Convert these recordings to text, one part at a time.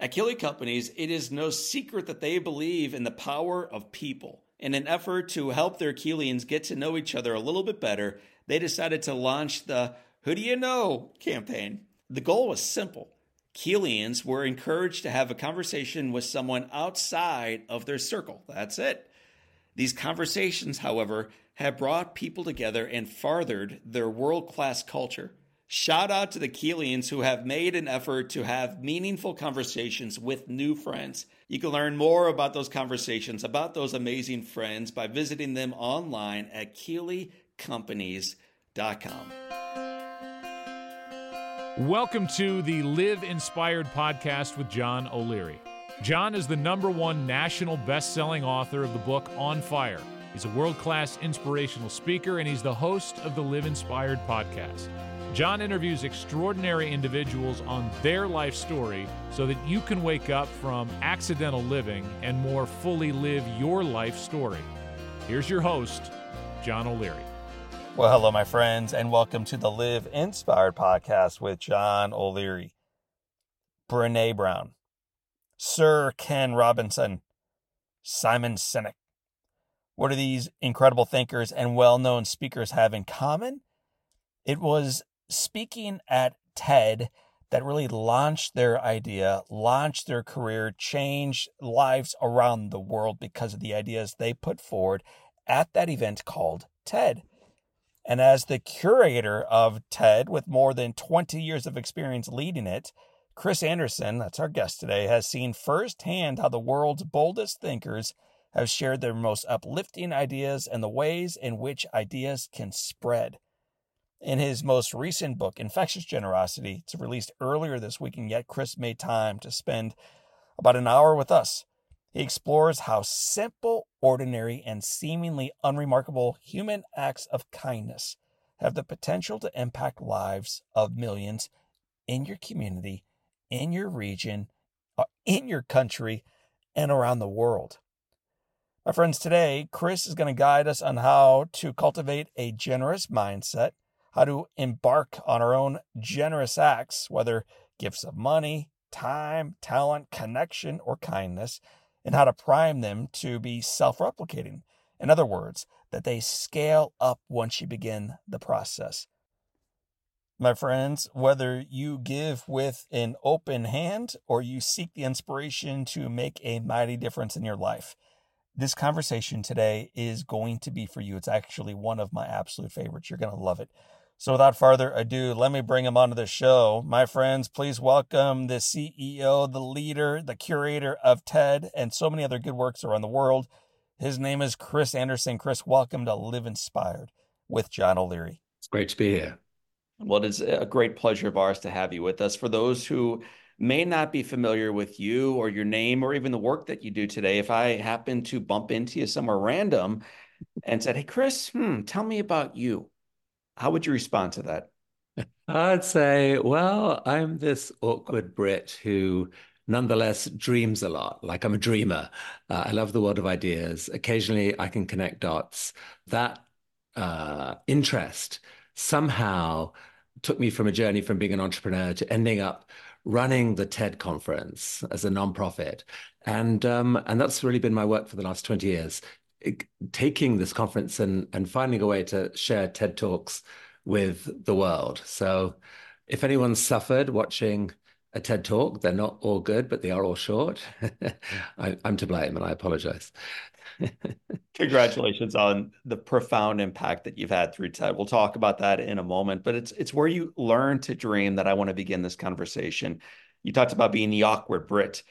At Keeley Companies, it is no secret that they believe in the power of people. In an effort to help their Keelians get to know each other a little bit better, they decided to launch the Who Do You Know campaign. The goal was simple. Keelians were encouraged to have a conversation with someone outside of their circle. That's it. These conversations, however, have brought people together and farthered their world class culture. Shout out to the Keelians who have made an effort to have meaningful conversations with new friends. You can learn more about those conversations, about those amazing friends, by visiting them online at KeeleyCompanies.com. Welcome to the Live Inspired podcast with John O'Leary. John is the number one national best selling author of the book On Fire. He's a world class inspirational speaker, and he's the host of the Live Inspired podcast. John interviews extraordinary individuals on their life story so that you can wake up from accidental living and more fully live your life story. Here's your host, John O'Leary. Well, hello, my friends, and welcome to the Live Inspired podcast with John O'Leary, Brene Brown, Sir Ken Robinson, Simon Sinek. What do these incredible thinkers and well known speakers have in common? It was speaking at TED that really launched their idea, launched their career, changed lives around the world because of the ideas they put forward at that event called TED. And as the curator of TED, with more than 20 years of experience leading it, Chris Anderson, that's our guest today, has seen firsthand how the world's boldest thinkers have shared their most uplifting ideas and the ways in which ideas can spread. In his most recent book, Infectious Generosity, it's released earlier this week, and yet Chris made time to spend about an hour with us. He explores how simple, ordinary, and seemingly unremarkable human acts of kindness have the potential to impact lives of millions in your community, in your region, uh, in your country, and around the world. My friends, today, Chris is going to guide us on how to cultivate a generous mindset how to embark on our own generous acts, whether gifts of money, time, talent, connection, or kindness, and how to prime them to be self replicating. In other words, that they scale up once you begin the process. My friends, whether you give with an open hand or you seek the inspiration to make a mighty difference in your life, this conversation today is going to be for you. It's actually one of my absolute favorites. You're going to love it. So without further ado, let me bring him onto the show. My friends, please welcome the CEO, the leader, the curator of TED and so many other good works around the world. His name is Chris Anderson. Chris, welcome to Live Inspired with John O'Leary. It's great to be here. Well, it is a great pleasure of ours to have you with us. For those who may not be familiar with you or your name or even the work that you do today, if I happen to bump into you somewhere random and said, Hey, Chris, hmm, tell me about you how would you respond to that? I'd say, well, I'm this awkward Brit who nonetheless dreams a lot. Like I'm a dreamer. Uh, I love the world of ideas. Occasionally I can connect dots. That uh, interest somehow took me from a journey from being an entrepreneur to ending up running the TED conference as a nonprofit. And, um, and that's really been my work for the last 20 years taking this conference and and finding a way to share TED talks with the world. So, if anyone suffered watching a TED talk, they're not all good, but they are all short. I, am to blame, and I apologize. Congratulations on the profound impact that you've had through TED. We'll talk about that in a moment, but it's it's where you learn to dream that I want to begin this conversation. You talked about being the awkward Brit.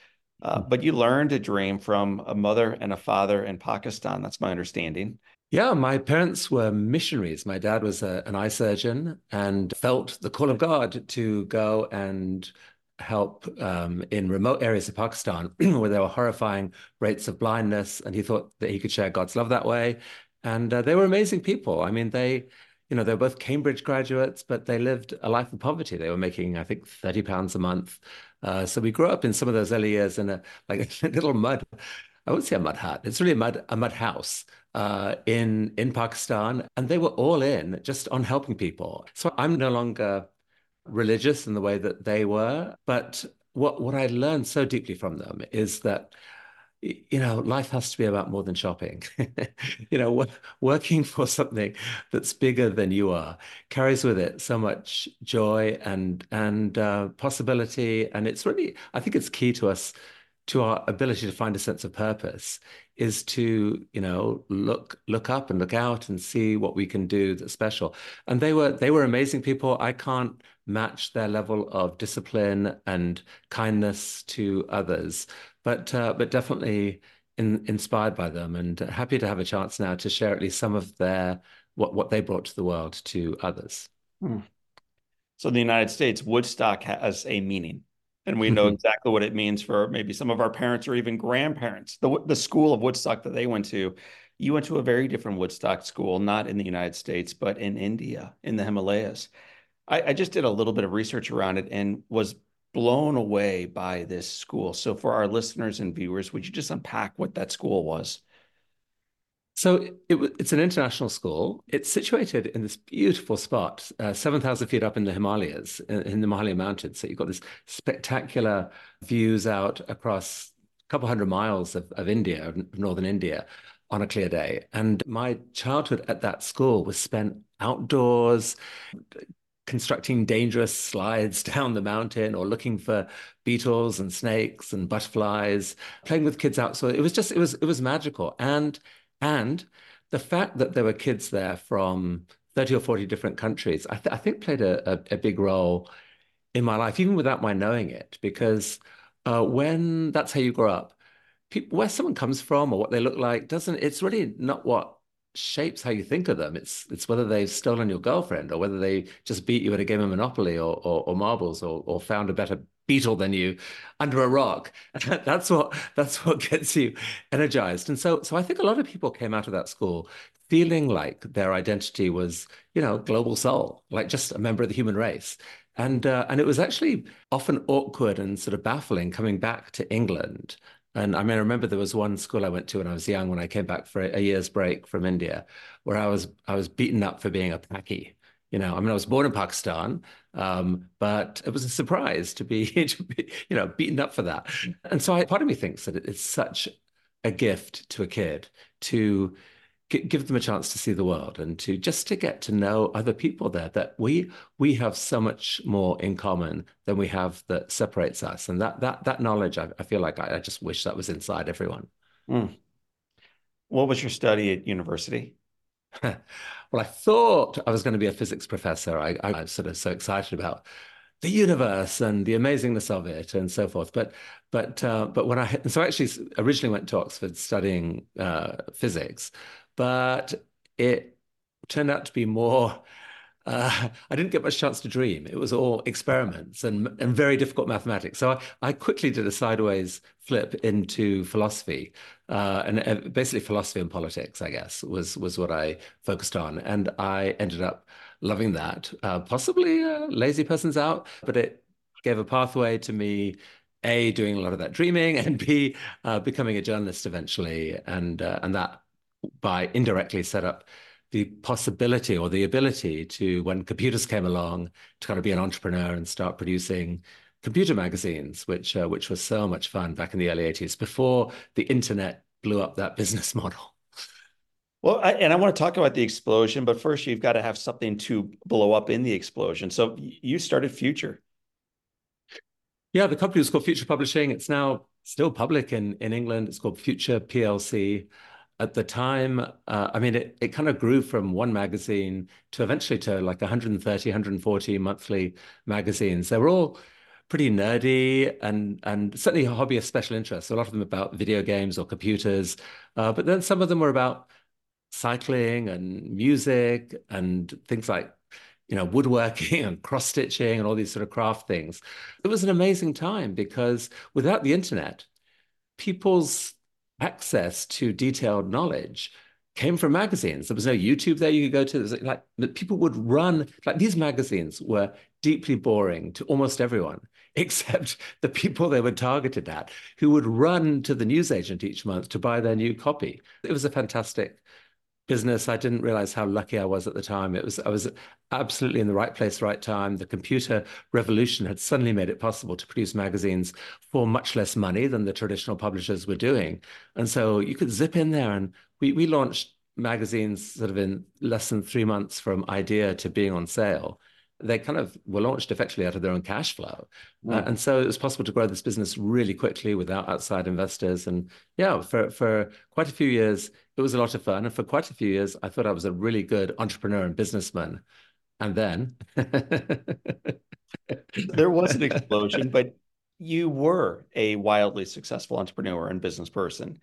Uh, but you learned to dream from a mother and a father in Pakistan. That's my understanding. Yeah, my parents were missionaries. My dad was a, an eye surgeon and felt the call of God to go and help um, in remote areas of Pakistan where there were horrifying rates of blindness. And he thought that he could share God's love that way. And uh, they were amazing people. I mean, they, you know, they were both Cambridge graduates, but they lived a life of poverty. They were making, I think, 30 pounds a month uh, so we grew up in some of those early years in a like a little mud. I wouldn't say a mud hut. It's really a mud a mud house uh, in in Pakistan, and they were all in just on helping people. So I'm no longer religious in the way that they were, but what what I learned so deeply from them is that you know, life has to be about more than shopping. you know, working for something that's bigger than you are carries with it so much joy and and uh, possibility, and it's really, I think, it's key to us to our ability to find a sense of purpose is to you know look look up and look out and see what we can do that's special. And they were they were amazing people. I can't match their level of discipline and kindness to others but uh, but definitely in, inspired by them and happy to have a chance now to share at least some of their what what they brought to the world to others. Hmm. So in the United States, Woodstock has a meaning, and we know mm-hmm. exactly what it means for maybe some of our parents or even grandparents. The the school of Woodstock that they went to, you went to a very different Woodstock school, not in the United States, but in India, in the Himalayas. I, I just did a little bit of research around it and was blown away by this school. So, for our listeners and viewers, would you just unpack what that school was? So it, it's an international school. It's situated in this beautiful spot, uh, 7,000 feet up in the Himalayas, in, in, the Himalaya Mountains. So you've got this spectacular views out across a couple hundred miles of, of India, of northern India, on a clear day. And my childhood at that school was spent outdoors, constructing dangerous slides down the mountain or looking for beetles and snakes and butterflies, playing with kids out. So it was just, it was, it was magical. And, and the fact that there were kids there from 30 or 40 different countries, I, th- I think played a, a, a, big role in my life, even without my knowing it, because uh, when that's how you grow up, people, where someone comes from or what they look like doesn't, it's really not what shapes how you think of them. It's it's whether they've stolen your girlfriend or whether they just beat you at a game of Monopoly or or, or marbles or or found a better beetle than you under a rock. that's what that's what gets you energized. And so so I think a lot of people came out of that school feeling like their identity was you know global soul, like just a member of the human race. And uh, and it was actually often awkward and sort of baffling coming back to England and I mean, I remember there was one school I went to when I was young, when I came back for a, year's break from India, where I was I was beaten up for being a Paki. You know, I mean, I was born in Pakistan, um, but it was a surprise to be, to be, you know, beaten up for that. And so, I, part of me thinks that it's such a gift to a kid to give them a chance to see the world and to just to get to know other people there that we we have so much more in common than we have that separates us. And that that that knowledge i, I feel like I, I, just wish that was inside everyone. Mm. what was your study at university? Well i thought i was going to be a physics professor. I, I was sort of so excited about the universe and the amazingness of it and so forth. But but uh, but when I so I actually originally went to Oxford studying uh, physics, but it turned out to be more. Uh, I didn't get much chance to dream. It was all experiments and and very difficult mathematics. So I, I quickly did a sideways flip into philosophy, uh, and uh, basically philosophy and politics. I guess was was what I focused on, and I ended up loving that. Uh, possibly lazy person's out, but it gave a pathway to me a doing a lot of that dreaming and b uh, becoming a journalist eventually and uh, and that by indirectly set up the possibility or the ability to, when computers came along, to kind of be an entrepreneur and start producing computer magazines, which uh, which was so much fun back in the early 80s before the internet blew up that business model. Well, I, and I want to talk about the explosion, but first you've got to have something to blow up in the explosion. So you started Future. Yeah, the company was called Future Publishing. It's now still public in in England. It's called Future PLC at the time, uh, I mean, it, it kind of grew from one magazine to eventually to like 130, 140 monthly magazines. They were all pretty nerdy and and certainly hobbyist special interests. A lot of them about video games or computers, uh, but then some of them were about cycling and music and things like you know woodworking and cross stitching and all these sort of craft things. It was an amazing time because without the internet, people's access to detailed knowledge came from magazines. There was no YouTube there you could go to. There's like people would run like these magazines were deeply boring to almost everyone, except the people they were targeted at, who would run to the newsagent each month to buy their new copy. It was a fantastic business. I didn't realize how lucky I was at the time. It was I was absolutely in the right place, right time. The computer revolution had suddenly made it possible to produce magazines for much less money than the traditional publishers were doing. And so you could zip in there and we we launched magazines sort of in less than three months from idea to being on sale they kind of were launched effectively out of their own cash flow. Mm. Uh, and so it was possible to grow this business really quickly without outside investors. And yeah, for, for quite a few years, it was a lot of fun. And for quite a few years, I thought I was a really good entrepreneur and businessman. And then there was an explosion, but you were a wildly successful entrepreneur and business person.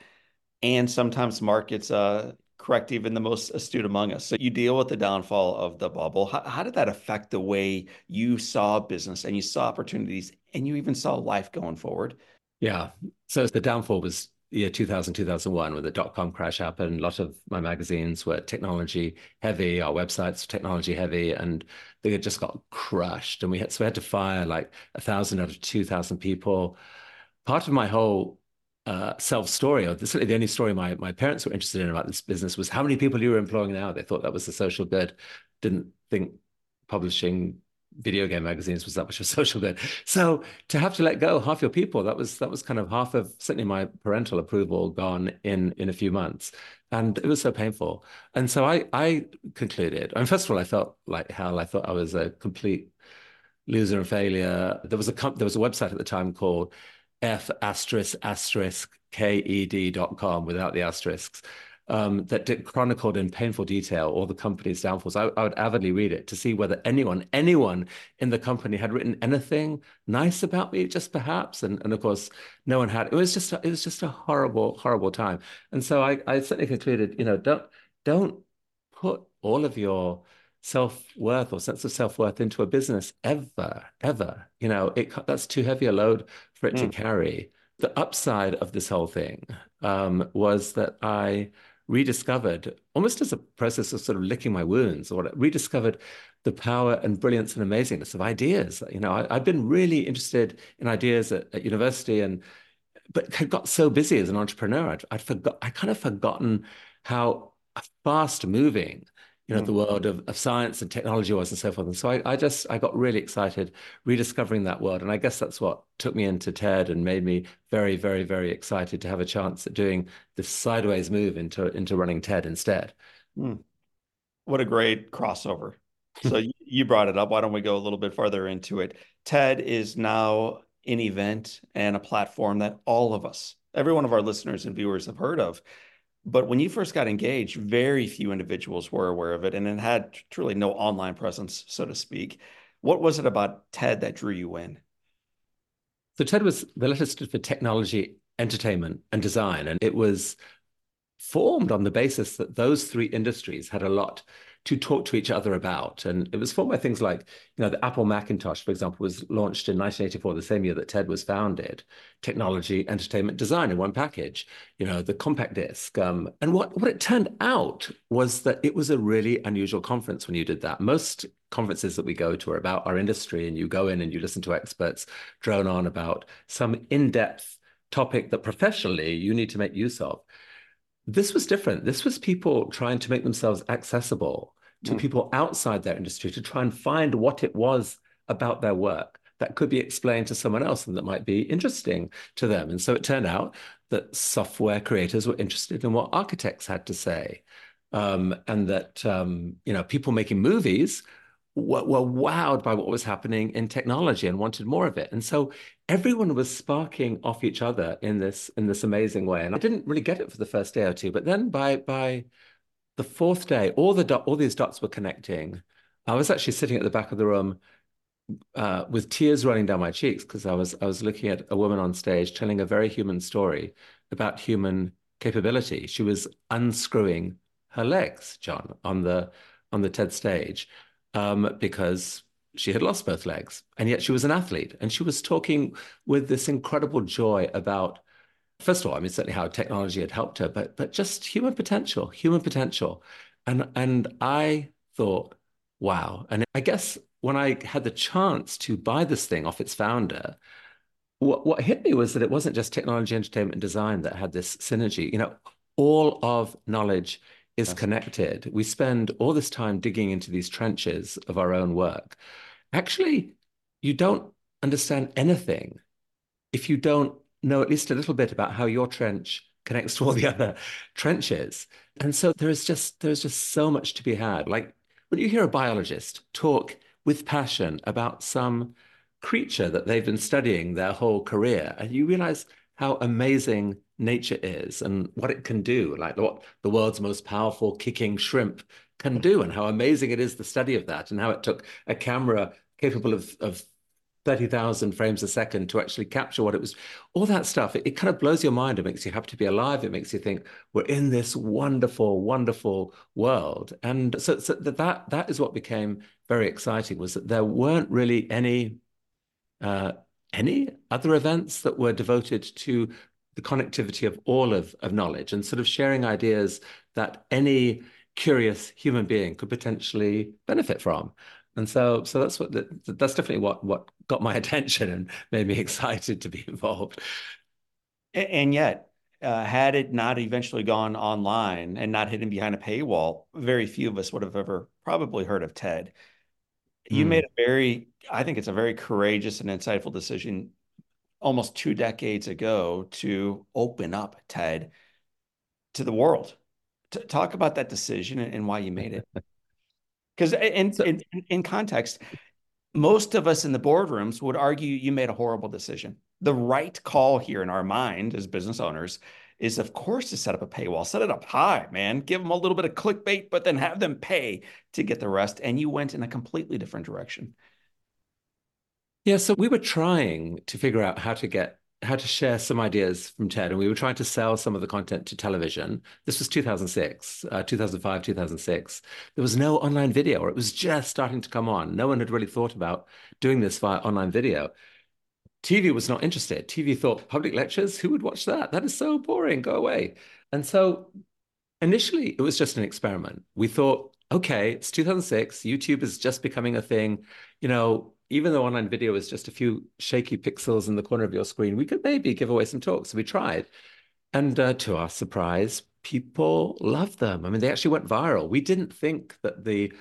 And sometimes markets uh, correct even the most astute among us. So you deal with the downfall of the bubble. How, how, did that affect the way you saw business and you saw opportunities and you even saw life going forward? Yeah. So the downfall was year 2000, 2001, when the dot com crash happened. A lot of my magazines were technology heavy, our websites technology heavy, and they just got crushed. And we had, so we had to fire like a thousand out of 2,000 people. Part of my whole uh, self story, or certainly the only story my, my parents were interested in about this business was how many people you were employing now. They thought that was the social good, didn't think publishing video game magazines was that much of a social good. So to have to let go half your people, that was that was kind of half of certainly my parental approval gone in in a few months. And it was so painful. And so I I concluded, and first of all, I felt like hell. I thought I was a complete loser and failure. There was a there was a website at the time called F asterisk asterisk KED.com without the asterisks. Um, that chronicled in painful detail all the company's downfalls. I, I, would avidly read it to see whether anyone, anyone in the company had written anything nice about me, just perhaps. And, and of course, no one had. It was just a, it was just a horrible, horrible time. And so I, I certainly concluded, you know, don't don't put all of your self-worth or sense of self-worth into a business ever ever you know it that's too heavy a load for it mm. to carry the upside of this whole thing um, was that i rediscovered almost as a process of sort of licking my wounds or rediscovered the power and brilliance and amazingness of ideas you know I, have been really interested in ideas at, at, university and but had got so busy as an entrepreneur i'd, I'd forgot i kind of forgotten how fast moving you know, mm. the world of, of science and technology was and so forth. And so I, I just, I got really excited rediscovering that world. And I guess that's what took me into TED and made me very, very, very excited to have a chance at doing this sideways move into, into running TED instead. Mm. What a great crossover. so you brought it up. Why don't we go a little bit further into it? TED is now an event and a platform that all of us, every one of our listeners and viewers have heard of. But when you first got engaged, very few individuals were aware of it, and it had truly no online presence, so to speak. What was it about TED that drew you in? So TED was the letter stood for technology, entertainment, and design, and it was formed on the basis that those three industries had a lot to talk to each other about. And it was formed by things like, you know, the Apple Macintosh, for example, was launched in 1984, the same year that TED was founded. Technology, entertainment, design in one package, you know, the compact disc. Um, and what, what it turned out was that it was a really unusual conference when you did that. Most conferences that we go to are about our industry, and you go in and you listen to experts drone on about some in-depth topic that professionally you need to make use of. This was different. This was people trying to make themselves accessible to mm. people outside their industry to try and find what it was about their work that could be explained to someone else and that might be interesting to them. And so it turned out that software creators were interested in what architects had to say. Um, and that um, you know people making movies were, were wowed by what was happening in technology and wanted more of it. And so everyone was sparking off each other in this in this amazing way. And I didn't really get it for the first day or two, but then by by the fourth day, all the all these dots were connecting. I was actually sitting at the back of the room uh, with tears running down my cheeks because I was I was looking at a woman on stage telling a very human story about human capability. She was unscrewing her legs, John, on the on the TED stage um, because she had lost both legs. And yet she was an athlete. And she was talking with this incredible joy about, first of all, I mean, certainly how technology had helped her, but but just human potential, human potential. And and I thought, wow. And I guess when I had the chance to buy this thing off its founder, what, what hit me was that it wasn't just technology, entertainment, and design that had this synergy. You know, all of knowledge is connected. We spend all this time digging into these trenches of our own work. Actually, you don't understand anything if you don't know at least a little bit about how your trench connects to all the other trenches. And so there is just there's just so much to be had. Like when you hear a biologist talk with passion about some creature that they've been studying their whole career, and you realize how amazing nature is and what it can do, like what the world's most powerful kicking shrimp can do, and how amazing it is the study of that, and how it took a camera capable of, of 30,000 frames a second to actually capture what it was. All that stuff, it, it, kind of blows your mind. It makes you happy to be alive. It makes you think we're in this wonderful, wonderful world. And so, so that that is what became very exciting was that there weren't really any uh, any other events that were devoted to the connectivity of all of, of knowledge and sort of sharing ideas that any curious human being could potentially benefit from. And so, so that's what the, that's definitely what what got my attention and made me excited to be involved. And yet, uh, had it not eventually gone online and not hidden behind a paywall, very few of us would have ever probably heard of TED. You mm. made a very, I think it's a very courageous and insightful decision almost two decades ago to open up TED to the world. To talk about that decision and why you made it. Because in, so, in, in context, most of us in the boardrooms would argue you made a horrible decision. The right call here in our mind as business owners is, of course, to set up a paywall. Set it up high, man. Give them a little bit of clickbait, but then have them pay to get the rest. And you went in a completely different direction. Yeah, so we were trying to figure out how to get how to share some ideas from TED, and we were trying to sell some of the content to television. This was 2006, uh, 2005, 2006. There was no online video, or it was just starting to come on. No one had really thought about doing this via online video. TV was not interested. TV thought public lectures, who would watch that? That is so boring, go away. And so initially, it was just an experiment. We thought, okay, it's 2006, YouTube is just becoming a thing. You know, even though online video is just a few shaky pixels in the corner of your screen, we could maybe give away some talks. So we tried. And uh, to our surprise, people loved them. I mean, they actually went viral. We didn't think that the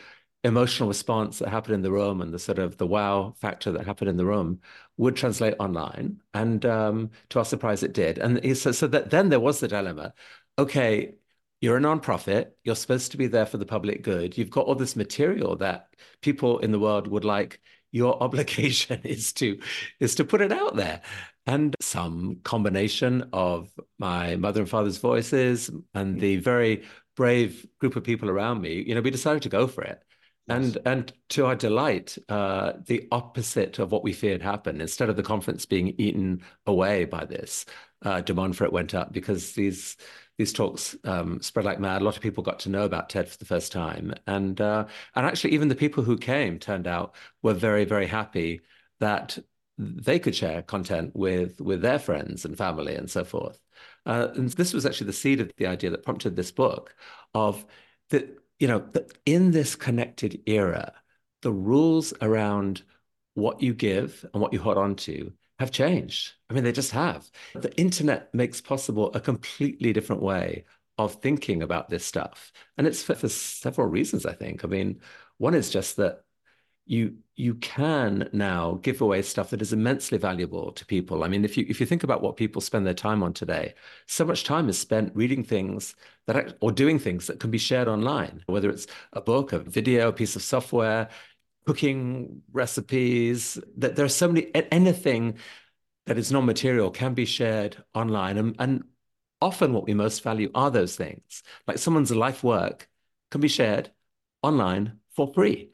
emotional response that happened in the room and the sort of the wow factor that happened in the room would translate online. And um, to our surprise, it did. And so, so that then there was the dilemma. Okay, you're a nonprofit. You're supposed to be there for the public good. You've got all this material that people in the world would like your obligation is to is to put it out there. And some combination of my mother and father's voices and the very brave group of people around me you know we decided to go for it. Yes. and and to our delight uh, the opposite of what we feared happened. Instead of the conference being eaten away by this uh, demand for it went up because these these talks um, spread like mad. A lot of people got to know about TED for the first time, and uh, and actually, even the people who came turned out were very very happy that they could share content with with their friends and family and so forth. Uh, and this was actually the seed of the idea that prompted this book of that you know that in this connected era, the rules around what you give and what you hold on to have changed. I mean, they just have. The internet makes possible a completely different way of thinking about this stuff. And it's for, for several reasons, I think. I mean, one is just that you you can now give away stuff that is immensely valuable to people. I mean, if you if you think about what people spend their time on today, so much time is spent reading things that or doing things that can be shared online, whether it's a book, a video, a piece of software, cooking recipes. That there are so many anything that is non-material can be shared online, and, and often what we most value are those things. Like someone's life work can be shared online for free,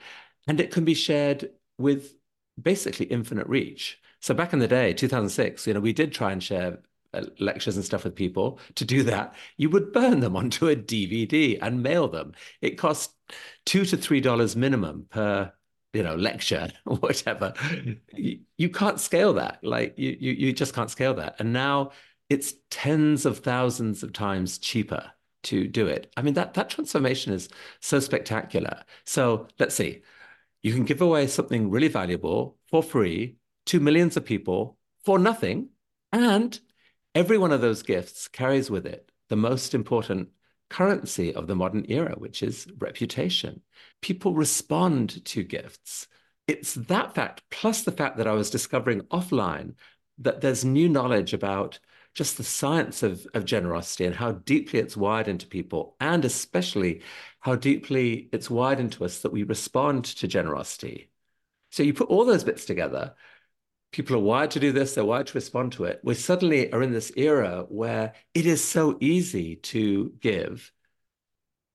and it can be shared with basically infinite reach. So back in the day, 2006, you know, we did try and share uh, lectures and stuff with people. To do that, you would burn them onto a DVD and mail them. It cost two to three dollars minimum per you know lecture or whatever. You, you can't scale that. Like you, you you just can't scale that. And now it's tens of thousands of times cheaper to do it. I mean that that transformation is so spectacular. So let's see. You can give away something really valuable for free to millions of people for nothing and every one of those gifts carries with it the most important currency of the modern era, which is reputation. People respond to gifts. It's that fact, plus the fact that I was discovering offline that there's new knowledge about just the science of, of generosity and how deeply it's wired into people, and especially how deeply it's wired into us that we respond to generosity. So you put all those bits together, people are wired to do this, they're wired to respond to it. We suddenly are in this era where it is so easy to give.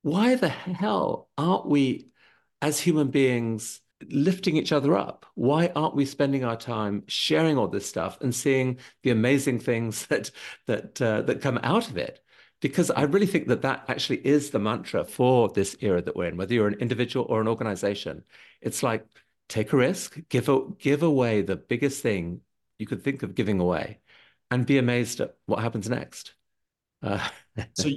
Why the hell aren't we, as human beings, lifting each other up? Why aren't we spending our time sharing all this stuff and seeing the amazing things that that uh, that come out of it? Because I really think that that actually is the mantra for this era that we're in. Whether you're an individual or an organization, it's like take a risk, give a, give away the biggest thing you could think of giving away, and be amazed at what happens next. Uh, so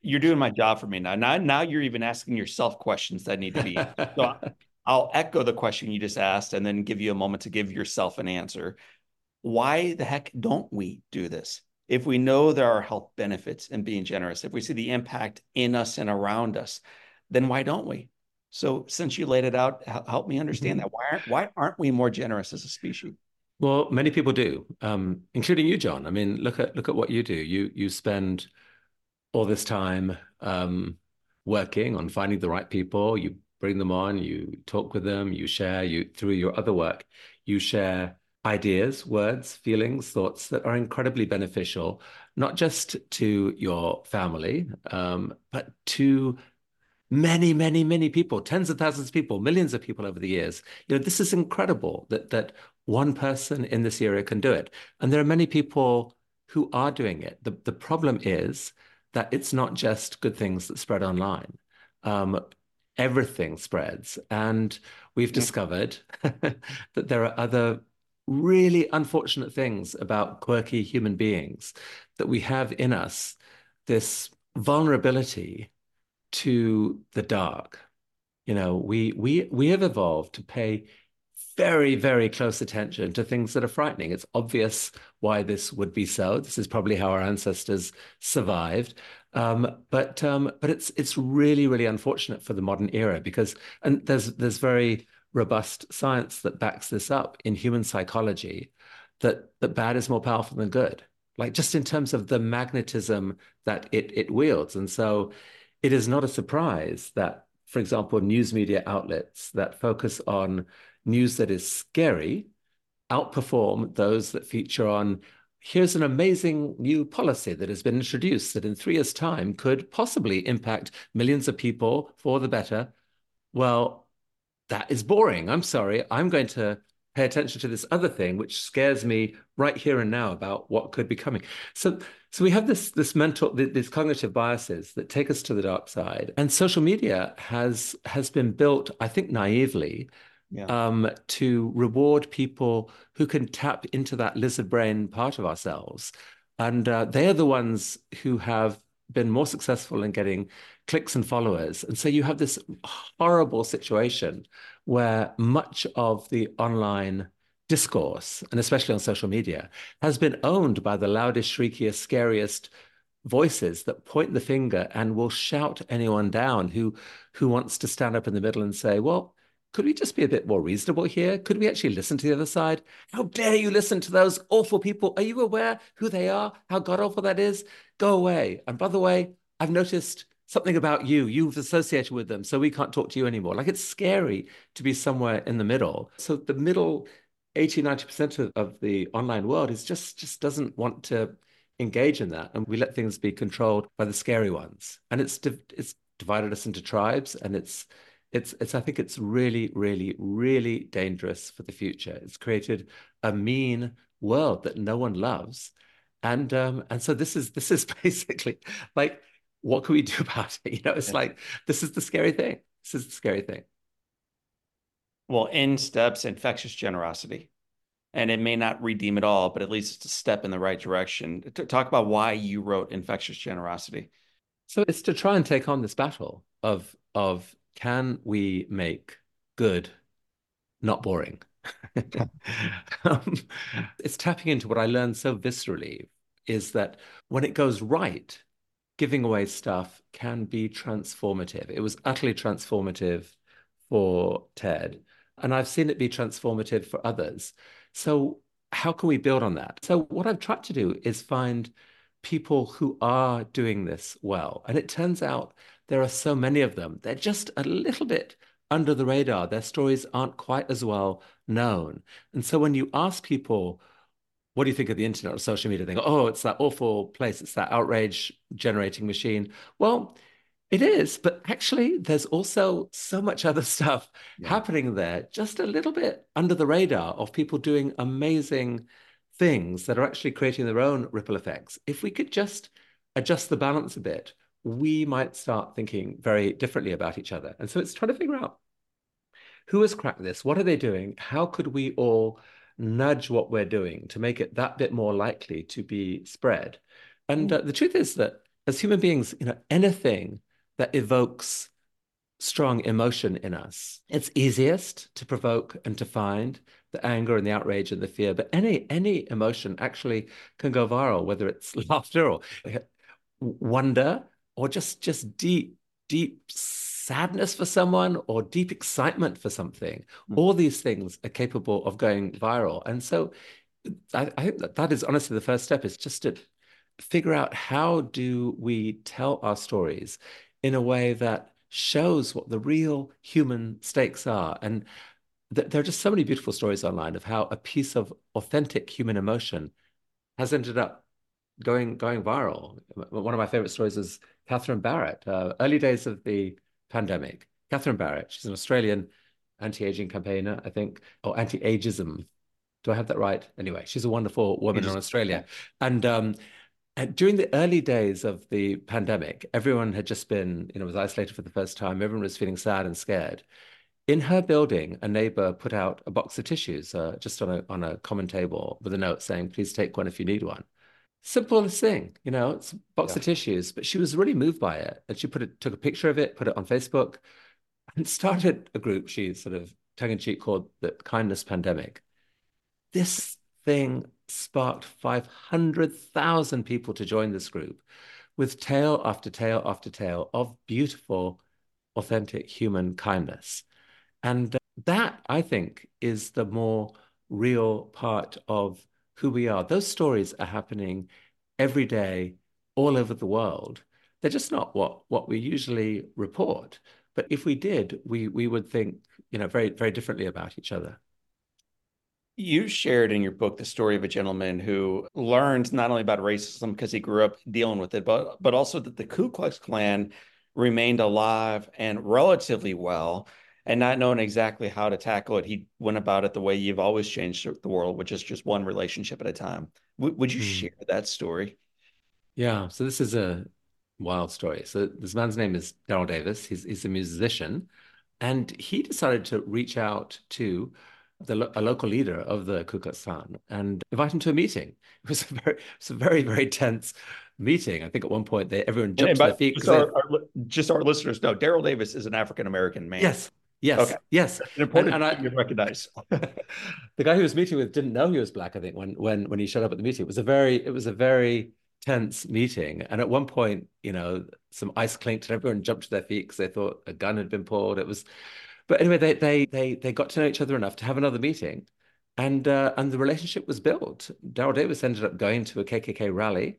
you're doing my job for me now. Now, now you're even asking yourself questions that need to be. So I'll echo the question you just asked, and then give you a moment to give yourself an answer. Why the heck don't we do this? If we know there are health benefits in being generous, if we see the impact in us and around us, then why don't we? So since you laid it out, help me understand mm-hmm. that. Why aren't why aren't we more generous as a species? Well, many people do, um, including you, John. I mean, look at look at what you do. You you spend all this time um, working on finding the right people. You bring them on. You talk with them. You share. You through your other work, you share ideas, words, feelings, thoughts that are incredibly beneficial, not just to your family, um, but to many, many, many people, tens of thousands of people, millions of people over the years. You know, this is incredible that that one person in this area can do it. And there are many people who are doing it. The, the problem is that it's not just good things that spread online. Um, everything spreads. And we've discovered that there are other really unfortunate things about quirky human beings, that we have in us this vulnerability to the dark. You know, we we we have evolved to pay very, very close attention to things that are frightening. It's obvious why this would be so. This is probably how our ancestors survived. Um, but um, but it's it's really, really unfortunate for the modern era because and there's there's very robust science that backs this up in human psychology that that bad is more powerful than good. Like just in terms of the magnetism that it it wields. And so it is not a surprise that, for example, news media outlets that focus on news that is scary outperform those that feature on here's an amazing new policy that has been introduced that in three years' time could possibly impact millions of people for the better. Well, that is boring. I'm sorry. I'm going to pay attention to this other thing, which scares me right here and now about what could be coming. So so we have this this mental these cognitive biases that take us to the dark side, and social media has has been built, I think, naively. Yeah. Um, to reward people who can tap into that lizard brain part of ourselves. And uh, they are the ones who have been more successful in getting clicks and followers. And so you have this horrible situation where much of the online discourse, and especially on social media, has been owned by the loudest, shriekiest, scariest voices that point the finger and will shout anyone down who who wants to stand up in the middle and say, well, could we just be a bit more reasonable here? Could we actually listen to the other side? How dare you listen to those awful people? Are you aware who they are? How god awful that is? Go away. And by the way, I've noticed something about you. You've associated with them, so we can't talk to you anymore. Like it's scary to be somewhere in the middle. So the middle 80, 90% of, the online world is just just doesn't want to engage in that. And we let things be controlled by the scary ones. And it's it's divided us into tribes and it's it's it's I think it's really, really, really dangerous for the future. It's created a mean world that no one loves. And um, and so this is this is basically like what can we do about it? You know, it's yeah. like this is the scary thing. This is the scary thing. Well, in steps infectious generosity. And it may not redeem it all, but at least it's a step in the right direction. Talk about why you wrote infectious generosity. So it's to try and take on this battle of of can we make good not boring? um, it's tapping into what I learned so viscerally is that when it goes right, giving away stuff can be transformative. It was utterly transformative for Ted, and I've seen it be transformative for others. So, how can we build on that? So, what I've tried to do is find people who are doing this well. And it turns out there are so many of them. They're just a little bit under the radar. Their stories aren't quite as well known. And so when you ask people, what do you think of the internet or social media? They go, oh, it's that awful place. It's that outrage generating machine. Well, it is, but actually, there's also so much other stuff yeah. happening there, just a little bit under the radar of people doing amazing things that are actually creating their own ripple effects. If we could just adjust the balance a bit, we might start thinking very differently about each other. And so it's trying to figure out who has cracked this? What are they doing? How could we all nudge what we're doing to make it that bit more likely to be spread? And uh, the truth is that as human beings, you know, anything that evokes strong emotion in us, it's easiest to provoke and to find the anger and the outrage and the fear. But any any emotion actually can go viral, whether it's laughter or wonder or just just deep deep sadness for someone or deep excitement for something mm. all these things are capable of going viral and so I, I think that that is honestly the first step is just to figure out how do we tell our stories in a way that shows what the real human stakes are and th- there are just so many beautiful stories online of how a piece of authentic human emotion has ended up going going viral. One of my favorite stories is Catherine Barrett, uh, early days of the pandemic. Catherine Barrett, she's an Australian anti-aging campaigner, I think, or anti-ageism. Do I have that right? Anyway, she's a wonderful woman in Australia. And um, and during the early days of the pandemic, everyone had just been, you know, was isolated for the first time. Everyone was feeling sad and scared. In her building, a neighbor put out a box of tissues uh, just on a on a common table with a note saying, "Please take one if you need one." Simplest thing, you know, it's a box yeah. of tissues. But she was really moved by it. And she put it, took a picture of it, put it on Facebook, and started a group she sort of tongue in cheek called the Kindness Pandemic. This thing sparked 500,000 people to join this group with tale after tale after tale of beautiful, authentic human kindness. And uh, that, I think, is the more real part of who we are. Those stories are happening every day all over the world. They're just not what what we usually report. But if we did, we we would think, you know, very very differently about each other. You shared in your book the story of a gentleman who learned not only about racism because he grew up dealing with it, but but also that the Ku Klux Klan remained alive and relatively well and not knowing exactly how to tackle it, he went about it the way you've always changed the world, which is just one relationship at a time. W- would you mm. share that story? Yeah. So this is a wild story. So this man's name is Daryl Davis. He's he's a musician, and he decided to reach out to the a local leader of the Ku Klux Klan and invite him to a meeting. It was a very it was a very very tense meeting. I think at one point they everyone jumped to their feet. Just our, our, just our listeners know Daryl Davis is an African American man. Yes, Yes, okay. yes. An important and, and I, you recognize. the guy who was meeting with didn't know he was black. I think when when when he showed up at the meeting, it was a very it was a very tense meeting. And at one point, you know, some ice clinked and everyone jumped to their feet because they thought a gun had been pulled. It was, but anyway, they they they they got to know each other enough to have another meeting, and uh, and the relationship was built. Daryl Davis ended up going to a KKK rally,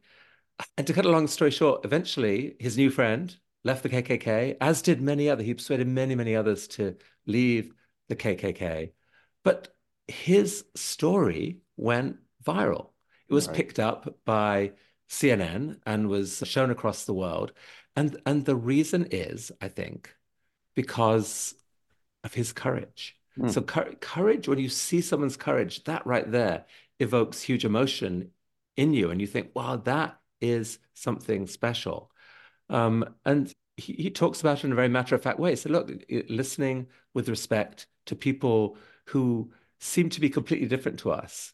and to cut a long story short, eventually his new friend left the KKK, as did many other. He persuaded many, many others to leave the KKK. But his story went viral. It was right. picked up by CNN and was shown across the world. And, and the reason is, I think, because of his courage. Mm. So, courage, when you see someone's courage, that right there evokes huge emotion in you. And you think, wow, that is something special. Um, and he, he talks about it in a very matter of fact way. So, look, listening with respect to people who seem to be completely different to us.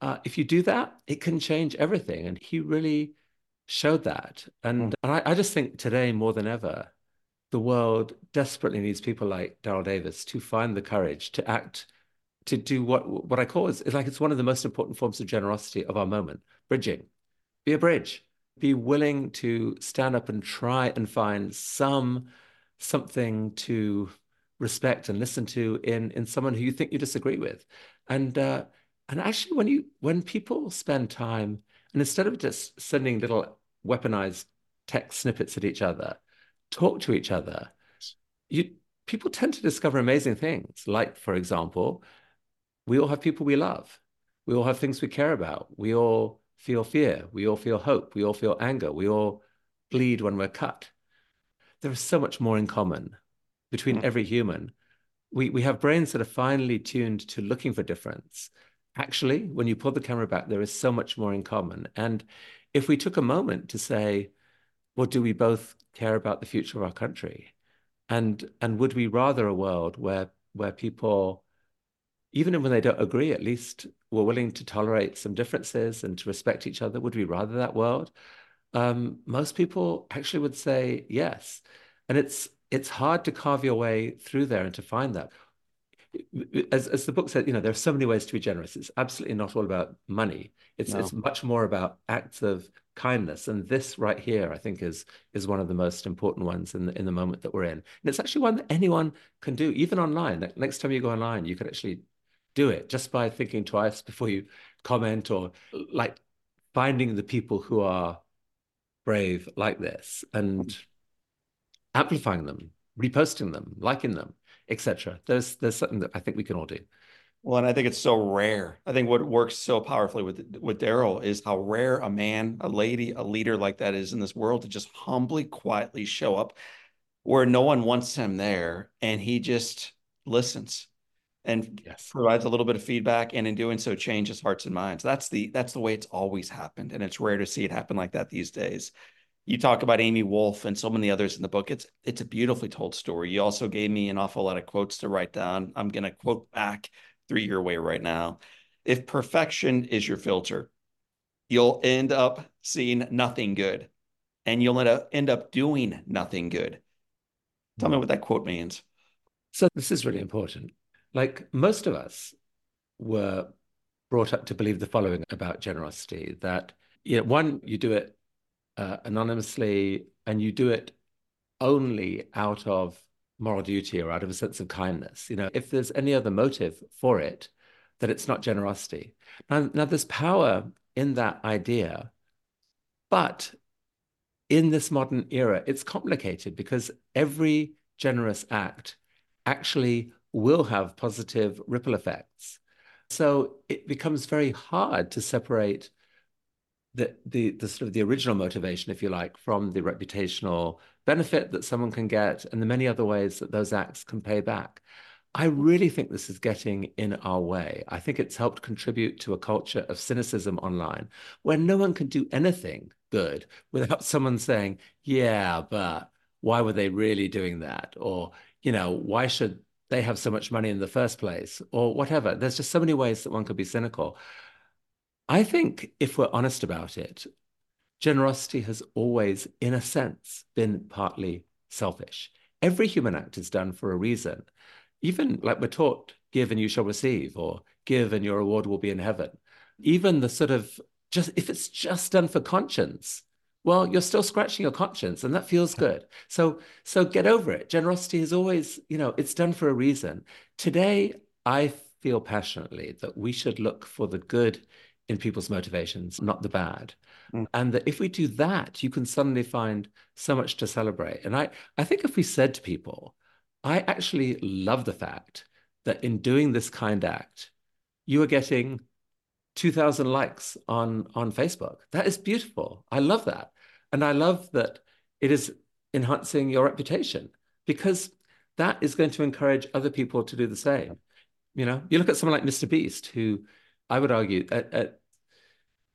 Uh, if you do that, it can change everything. And he really showed that. And, mm. and I, I just think today more than ever, the world desperately needs people like Daryl Davis to find the courage to act, to do what what I call is, is like it's one of the most important forms of generosity of our moment, bridging. Be a bridge be willing to stand up and try and find some something to respect and listen to in in someone who you think you disagree with. And uh, and actually when you when people spend time and instead of just sending little weaponized text snippets at each other talk to each other you people tend to discover amazing things. Like for example we all have people we love. We all have things we care about. We all feel fear we all feel hope we all feel anger we all bleed when we're cut there is so much more in common between mm. every human. We, we have brains that are finely tuned to looking for difference. Actually, when you pull the camera back, there is so much more in common. And if we took a moment to say, well, do we both care about the future of our country? And, and would we rather a world where, where people, even when they don't agree, at least we're willing to tolerate some differences and to respect each other? Would we rather that world? Um, most people actually would say yes. And it's it's hard to carve your way through there and to find that. As, as the book said, you know, there are so many ways to be generous. It's absolutely not all about money. It's no. it's much more about acts of kindness. And this right here, I think, is is one of the most important ones in the, in the moment that we're in. And it's actually one that anyone can do, even online. Next time you go online, you can actually do it just by thinking twice before you comment or like finding the people who are brave like this and amplifying them, reposting them, liking them, etc. There's there's something that I think we can all do. Well, and I think it's so rare. I think what works so powerfully with with Daryl is how rare a man, a lady, a leader like that is in this world to just humbly, quietly show up where no one wants him there, and he just listens and yes. provides a little bit of feedback, and in doing so, changes hearts and minds. That's the that's the way it's always happened, and it's rare to see it happen like that these days you talk about Amy Wolff and so many others in the book. It's it's a beautifully told story. You also gave me an awful lot of quotes to write down. I'm going to quote back three your way right now. If perfection is your filter, you'll end up seeing nothing good, and you'll end up end up doing nothing good. Tell me what that quote means. So this is really important. Like most of us were brought up to believe the following about generosity: that you know, one, you do it uh, anonymously and you do it only out of moral duty or out of a sense of kindness. You know, if there's any other motive for it, that it's not generosity. Now, now there's power in that idea, but in this modern era, it's complicated because every generous act actually will have positive ripple effects. So it becomes very hard to separate the, the the sort of the original motivation, if you like, from the reputational benefit that someone can get and the many other ways that those acts can pay back. I really think this is getting in our way. I think it's helped contribute to a culture of cynicism online where no one can do anything good without someone saying, yeah, but why were they really doing that? Or, you know, why should they have so much money in the first place? Or whatever. There's just so many ways that one could be cynical. I think if we're honest about it, generosity has always, in a sense, been partly selfish. Every human act is done for a reason. Even like we're taught, give and you shall receive, or give and your reward will be in heaven. Even the sort of just, if it's just done for conscience, well, you're still scratching your conscience and that feels good. So, so get over it. Generosity is always, you know, it's done for a reason. Today, I feel passionately that we should look for the good in people's motivations, not the bad. Mm. And that if we do that, you can suddenly find so much to celebrate. And I, I think if we said to people, I actually love the fact that in doing this kind act, you are getting 2000 likes on on Facebook. That is beautiful. I love that. And I love that it is enhancing your reputation because that is going to encourage other people to do the same. You know, you look at someone like Mr. Beast, who I would argue at, at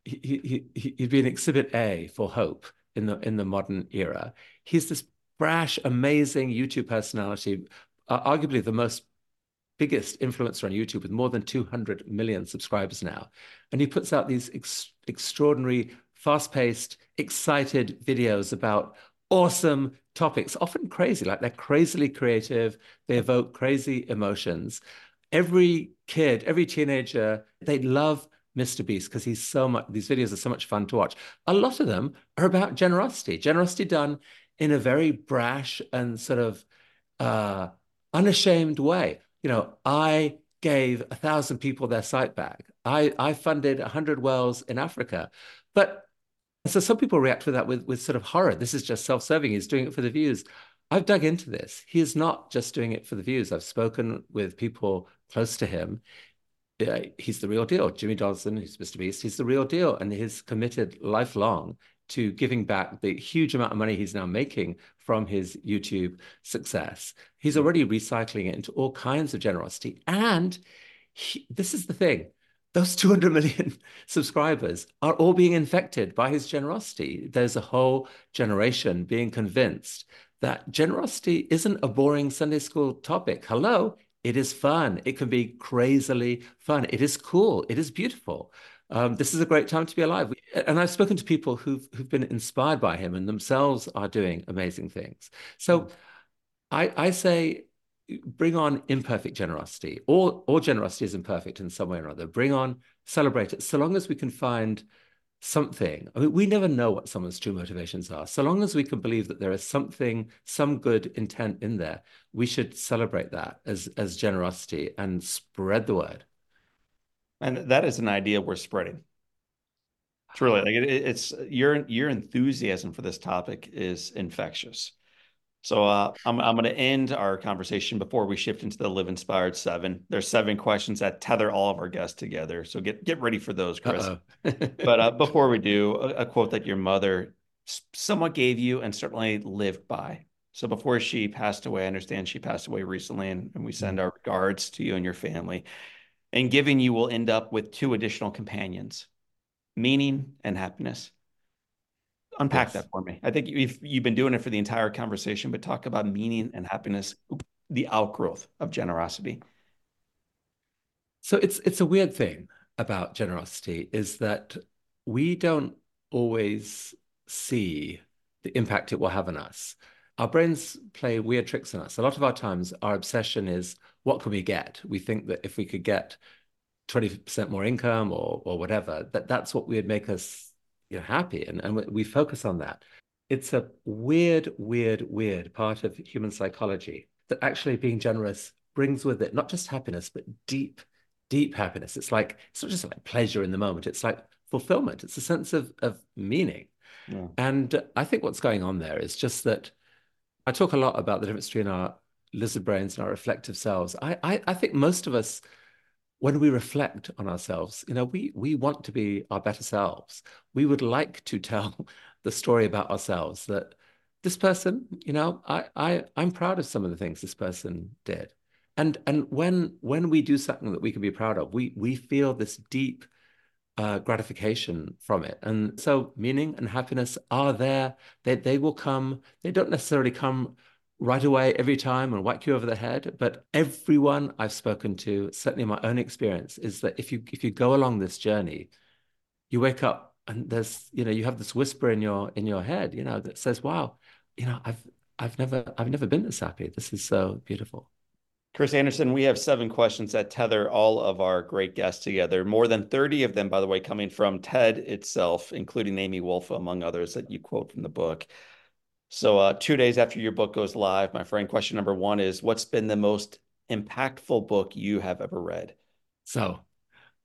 he, he, he'd be an exhibit A for hope in the in the modern era. He's this brash, amazing YouTube personality, uh, arguably the most biggest influencer on YouTube with more than 200 million subscribers now. And he puts out these ex extraordinary, fast-paced, excited videos about awesome topics, often crazy, like they're crazily creative, they evoke crazy emotions. Every kid, every teenager, they love Mr. Beast because he's so much, these videos are so much fun to watch. A lot of them are about generosity, generosity done in a very brash and sort of uh, unashamed way. You know, I gave a thousand people their sight back. I, I funded a hundred wells in Africa. But so some people react to that with, with sort of horror. This is just self-serving. He's doing it for the views. I've dug into this. He is not just doing it for the views. I've spoken with people close to him. Uh, he's the real deal. Jimmy Donaldson, who's Mr. Beast, he's the real deal. And he's committed lifelong to giving back the huge amount of money he's now making from his YouTube success. He's already recycling it into all kinds of generosity. And he, this is the thing those 200 million subscribers are all being infected by his generosity. There's a whole generation being convinced that generosity isn't a boring Sunday school topic. Hello, it is fun. It can be crazily fun. It is cool. It is beautiful. Um, this is a great time to be alive. And I've spoken to people who've who've been inspired by him and themselves are doing amazing things. So mm. I, I say bring on imperfect generosity. All, all generosity is imperfect in some way or other. Bring on, celebrate it, so long as we can find something. I mean, we never know what someone's true motivations are. So long as we can believe that there is something, some good intent in there, we should celebrate that as, as generosity and spread the word. And that is an idea we're spreading. It's really like it, it's your your enthusiasm for this topic is infectious. So uh, I'm I'm going to end our conversation before we shift into the Live Inspired Seven. There's seven questions that tether all of our guests together. So get get ready for those, Chris. but uh, before we do, a, a, quote that your mother somewhat gave you and certainly lived by. So before she passed away, I understand she passed away recently, and, and we send our regards to you and your family. And giving you will end up with two additional companions, meaning and happiness unpack yes. that for me. I think you've you've been doing it for the entire conversation, but talk about meaning and happiness, the outgrowth of generosity. So it's it's a weird thing about generosity is that we don't always see the impact it will have on us. Our brains play weird tricks on us. A lot of our times, our obsession is what can we get? We think that if we could get 20% more income or or whatever, that that's what would make us you know happy. And, and we focus on that. It's a weird weird weird part of human psychology that actually being generous brings with it not just happiness but deep deep happiness. It's like it's not just like pleasure in the moment. It's like fulfillment. It's a sense of of meaning. Yeah. and i think what's going on there is just that i talk a lot about the difference between our lizard brains and our reflective selves i i, I think most of us when we reflect on ourselves, you know, we we want to be our better selves. We would like to tell the story about ourselves that this person, you know, I I I'm proud of some of the things this person did. And and when when we do something that we can be proud of, we we feel this deep uh, gratification from it. And so meaning and happiness are there. They they will come. They don't necessarily come right away every time and whack you over the head. But everyone I've spoken to, certainly my own experience, is that if you if you go along this journey, you wake up and there's you know you have this whisper in your in your head, you know, that says, "Wow, you know, I've I've never I've never been this happy. This is so beautiful." Chris Anderson, we have seven questions that tether all of our great guests together. More than 30 of them, by the way, coming from TED itself, including Amy Wolff, among others that you quote from the book. So, uh, two days after your book goes live, my friend, question number one is What's been the most impactful book you have ever read? So,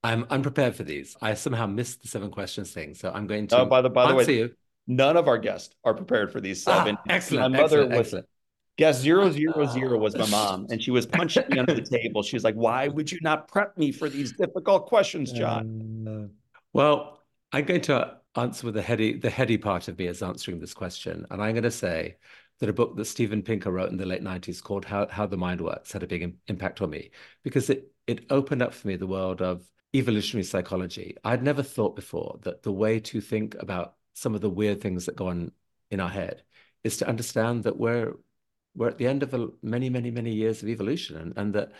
I'm unprepared for these. I somehow missed the seven questions thing. So, I'm going to. Oh, by the, by the way, you. none of our guests are prepared for these seven. Ah, excellent. My mother excellent, was. Excellent. Guest zero zero zero was my mom, and she was punching me under the table. She was like, "Why would you not prep me for these difficult questions, John?" Uh, well, I'm going to answer with the heady the heady part of me is answering this question, and I'm going to say that a book that Steven Pinker wrote in the late 90s called How, How the Mind Works had a big impact on me because it it opened up for me the world of evolutionary psychology. I'd never thought before that the way to think about some of the weird things that go on in our head is to understand that we're we're at the end of a, many, many, many years of evolution, and, and that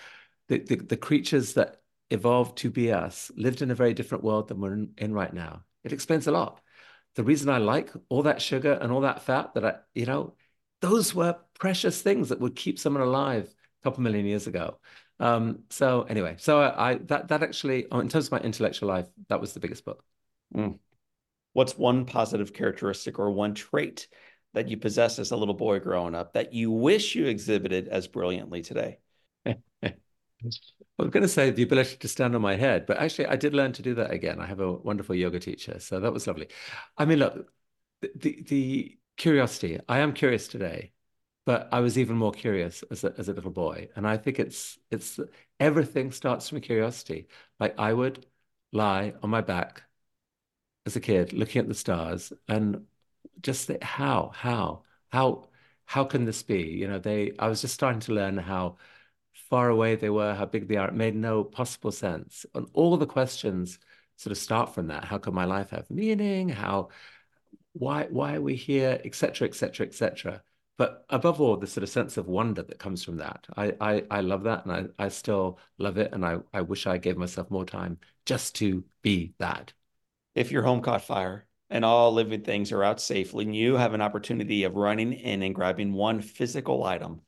the, the, the creatures that evolved to be us lived in a very different world than we're in, in right now. It explains a lot. The reason I like all that sugar and all that fat that I, you know, those were precious things that would keep someone alive a couple million years ago. Um, so anyway, so I, I, that that actually, in terms of my intellectual life, that was the biggest book. Mm. What's one positive characteristic or one trait that you possessed as a little boy growing up that you wish you exhibited as brilliantly today? I was going to say the ability to stand on my head, but actually, I did learn to do that again. I have a wonderful yoga teacher, so that was lovely. I mean, look, the the curiosity. I am curious today, but I was even more curious as a, as a little boy, and I think it's it's everything starts from curiosity. Like I would lie on my back as a kid, looking at the stars, and just think, how how how how can this be? You know, they. I was just starting to learn how far away they were, how big they are. It made no possible sense. And all the questions sort of start from that. How can my life have meaning? How, why, why are we here, etc., etc., etc. But above all, the sort of sense of wonder that comes from that. I, I, I love that, and I, I still love it, and I, I wish I gave myself more time just to be that. If your home caught fire and all living things are out safely, and you have an opportunity of running in and grabbing one physical item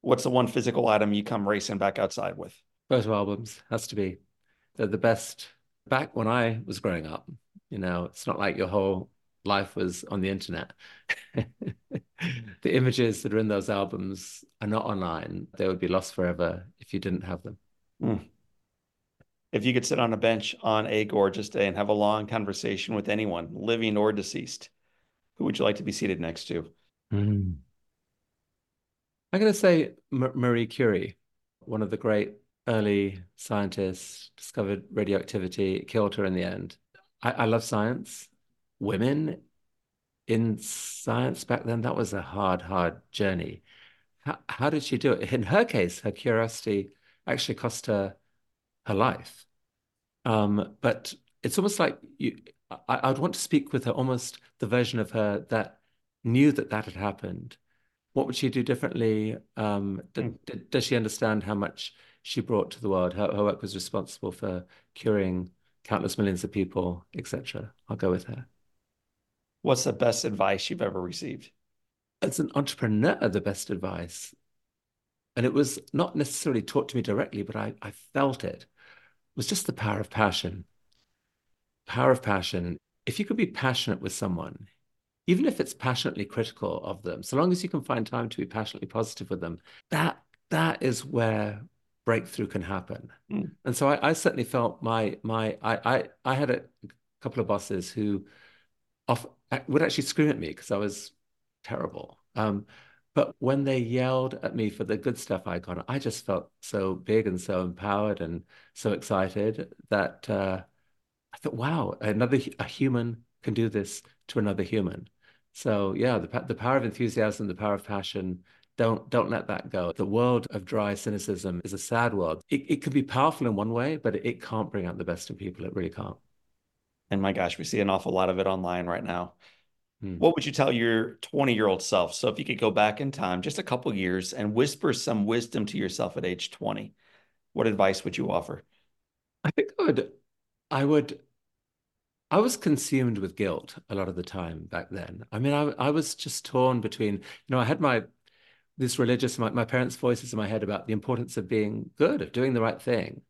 what's the one physical item you come racing back outside with? Photo albums has to be. They're the best. Back when I was growing up, you know, it's not like your whole life was on the internet. the images that are in those albums are not online. They would be lost forever if you didn't have them. Mm. If you could sit on a bench on a gorgeous day and have a long conversation with anyone, living or deceased, who would you like to be seated next to? Mm. I'm going to say M- Marie Curie, one of the great early scientists, discovered radioactivity, killed her in the end. I, I love science. Women in science back then, that was a hard, hard journey. How, how did she do it? In her case, her curiosity actually cost her her life. Um, but it's almost like you, I, I'd want to speak with her, almost the version of her that knew that that had happened what would she do differently? Um, mm. does she understand how much she brought to the world? Her, her work was responsible for curing countless millions of people, etc. I'll go with her. What's the best advice you've ever received? As an entrepreneur, the best advice, and it was not necessarily taught to me directly, but I, I felt it, was just the power of passion. Power of passion. If you could be passionate with someone, even if it's passionately critical of them, so long as you can find time to be passionately positive with them, that that is where breakthrough can happen. Mm. And so I, I, certainly felt my my I, I I had a couple of bosses who off would actually scream at me because I was terrible. Um, but when they yelled at me for the good stuff I got, I just felt so big and so empowered and so excited that uh, I thought, wow, another a human can do this to another human. So yeah, the the power of enthusiasm, the power of passion. Don't don't let that go. The world of dry cynicism is a sad world. It it can be powerful in one way, but it can't bring out the best in people. It really can't. And my gosh, we see an awful lot of it online right now. Hmm. What would you tell your 20 year old self? So if you could go back in time just a couple years and whisper some wisdom to yourself at age 20, what advice would you offer? I think I would I would I was consumed with guilt a lot of the time back then. I mean, I, I was just torn between, you know, I had my this religious, my, my parents' voices in my head about the importance of being good, of doing the right thing,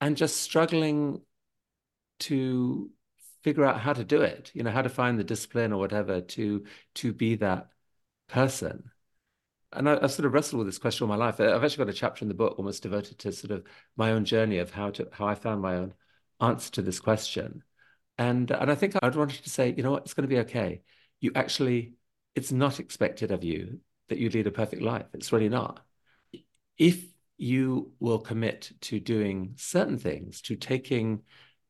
and just struggling to figure out how to do it, you know, how to find the discipline or whatever to to be that person. And I, have sort of wrestled with this question all my life. I've actually got a chapter in the book almost devoted to sort of my own journey of how to how I found my own answer to this question. And and I think I'd wanted to say, you know what, it's going to be okay. You actually, it's not expected of you that you lead a perfect life. It's really not. If you will commit to doing certain things, to taking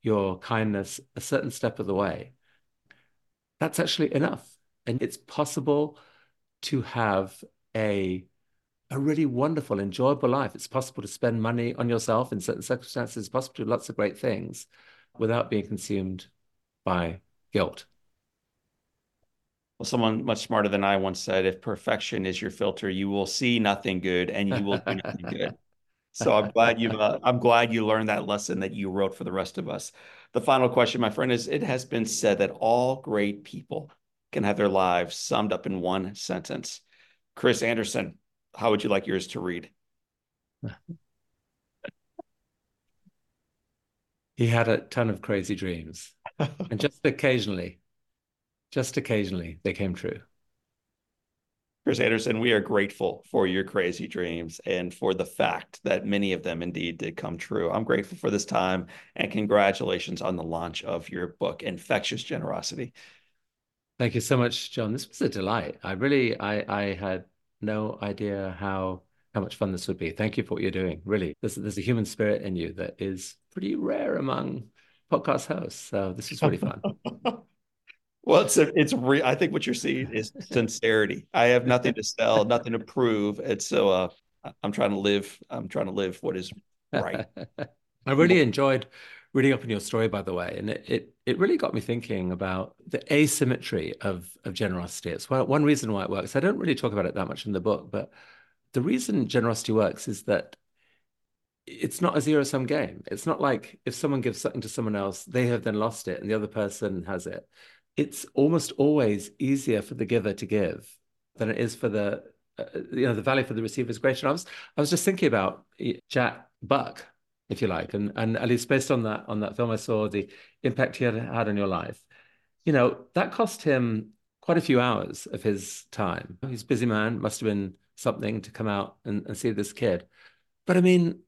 your kindness a certain step of the way, that's actually enough. And it's possible to have a a really wonderful, enjoyable life. It's possible to spend money on yourself in certain circumstances. It's possible to do lots of great things without being consumed by guilt. Well, someone much smarter than I once said, if perfection is your filter, you will see nothing good and you will do nothing good. So I'm glad you uh, I'm glad you learned that lesson that you wrote for the rest of us. The final question, my friend, is it has been said that all great people can have their lives summed up in one sentence. Chris Anderson, how would you like yours to read? he had a ton of crazy dreams. and just occasionally, just occasionally, they came true. Chris Anderson, we are grateful for your crazy dreams and for the fact that many of them indeed did come true. I'm grateful for this time and congratulations on the launch of your book, Infectious Generosity. Thank you so much, John. This was a delight. I really, I, I had no idea how how much fun this would be. Thank you for what you're doing. Really, there's there's a human spirit in you that is pretty rare among podcast host. So this is really fun. Well, it's a, it's re- I think what you're seeing is sincerity. I have nothing to sell, nothing to prove, and so uh, I'm trying to live. I'm trying to live what is right. I really enjoyed reading up on your story, by the way, and it it, it really got me thinking about the asymmetry of of generosity. It's one reason why it works. I don't really talk about it that much in the book, but the reason generosity works is that it's not a zero sum game. It's not like if someone gives something to someone else, they have then lost it and the other person has it it's almost always easier for the giver to give than it is for the uh, you know the value for the receiver is greater. And I was I was just thinking about Jack Buck, if you like, and and at least based on that on that film I saw the impact he had had on your life. You know that cost him quite a few hours of his time. He's busy man. Must have been something to come out and, and see this kid. But I mean,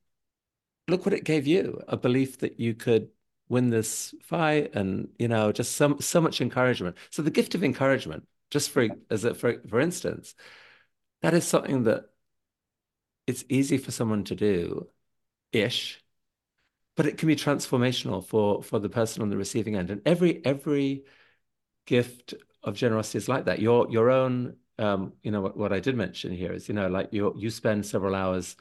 look what it gave you a belief that you could win this fight and you know just so, so much encouragement. So the gift of encouragement just for as a, for for instance that is something that it's easy for someone to do ish but it can be transformational for for the person on the receiving end. And every every gift of generosity is like that. Your your own um you know what, what i did mention here is you know like you you spend several hours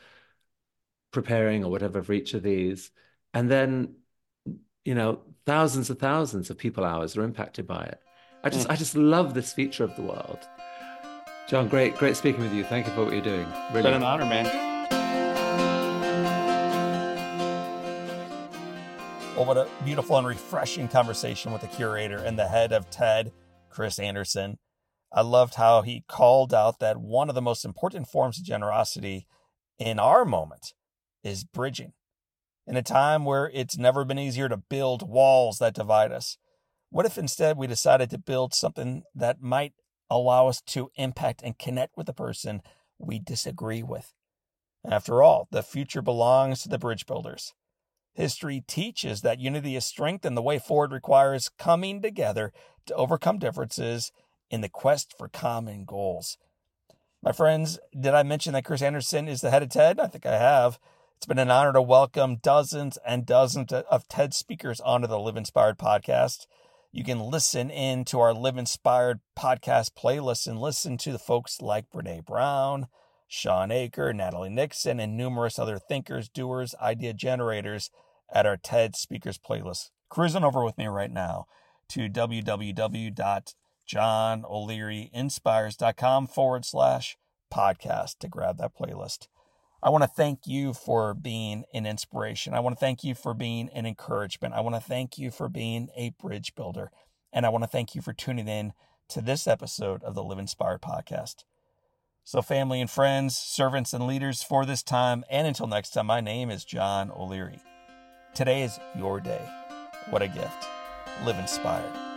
preparing or whatever for each of these and then you know, thousands of thousands of people hours are impacted by it. I just, mm. I just love this feature of the world. John, great, great speaking with you. Thank you for what you're doing. Really. It's been an honor, man. Well, what a beautiful and refreshing conversation with the curator and the head of TED, Chris Anderson. I loved how he called out that one of the most important forms of generosity in our moment is bridging in a time where it's never been easier to build walls that divide us? What if instead we decided to build something that might allow us to impact and connect with the person we disagree with? After all, the future belongs to the bridge builders. History teaches that unity is strength, and the way forward requires coming together to overcome differences in the quest for common goals. My friends, did I mention that Chris Anderson is the head of TED? I think I have. It's been an honor to welcome dozens and dozens of TED speakers onto the Live Inspired podcast. You can listen in to our Live Inspired podcast playlist and listen to the folks like Brene Brown, Shawn Achor, Natalie Nixon, and numerous other thinkers, doers, idea generators at our TED speakers playlist. Cruising over with me right now to www.johnolearyinspires.com forward slash podcast to grab that playlist. I want to thank you for being an inspiration. I want to thank you for being an encouragement. I want to thank you for being a bridge builder. And I want to thank you for tuning in to this episode of the Live Inspired podcast. So, family and friends, servants and leaders, for this time and until next time, my name is John O'Leary. Today is your day. What a gift. Live inspired.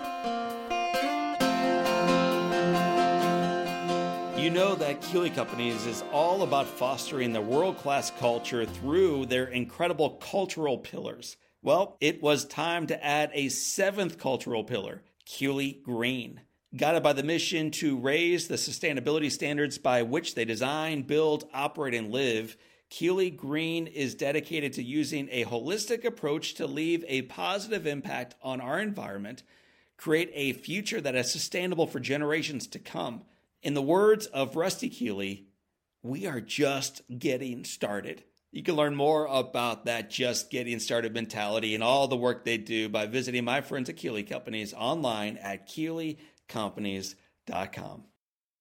You know that Keeley Companies is all about fostering the world class culture through their incredible cultural pillars. Well, it was time to add a seventh cultural pillar, Keeley Green. Guided by the mission to raise the sustainability standards by which they design, build, operate, and live, Keeley Green is dedicated to using a holistic approach to leave a positive impact on our environment, create a future that is sustainable for generations to come in the words of Rusty Keeley, we are just getting started. You can learn more about that just getting started mentality and all the work they do by visiting my friends at Keeley Companies online at keeleycompanies.com.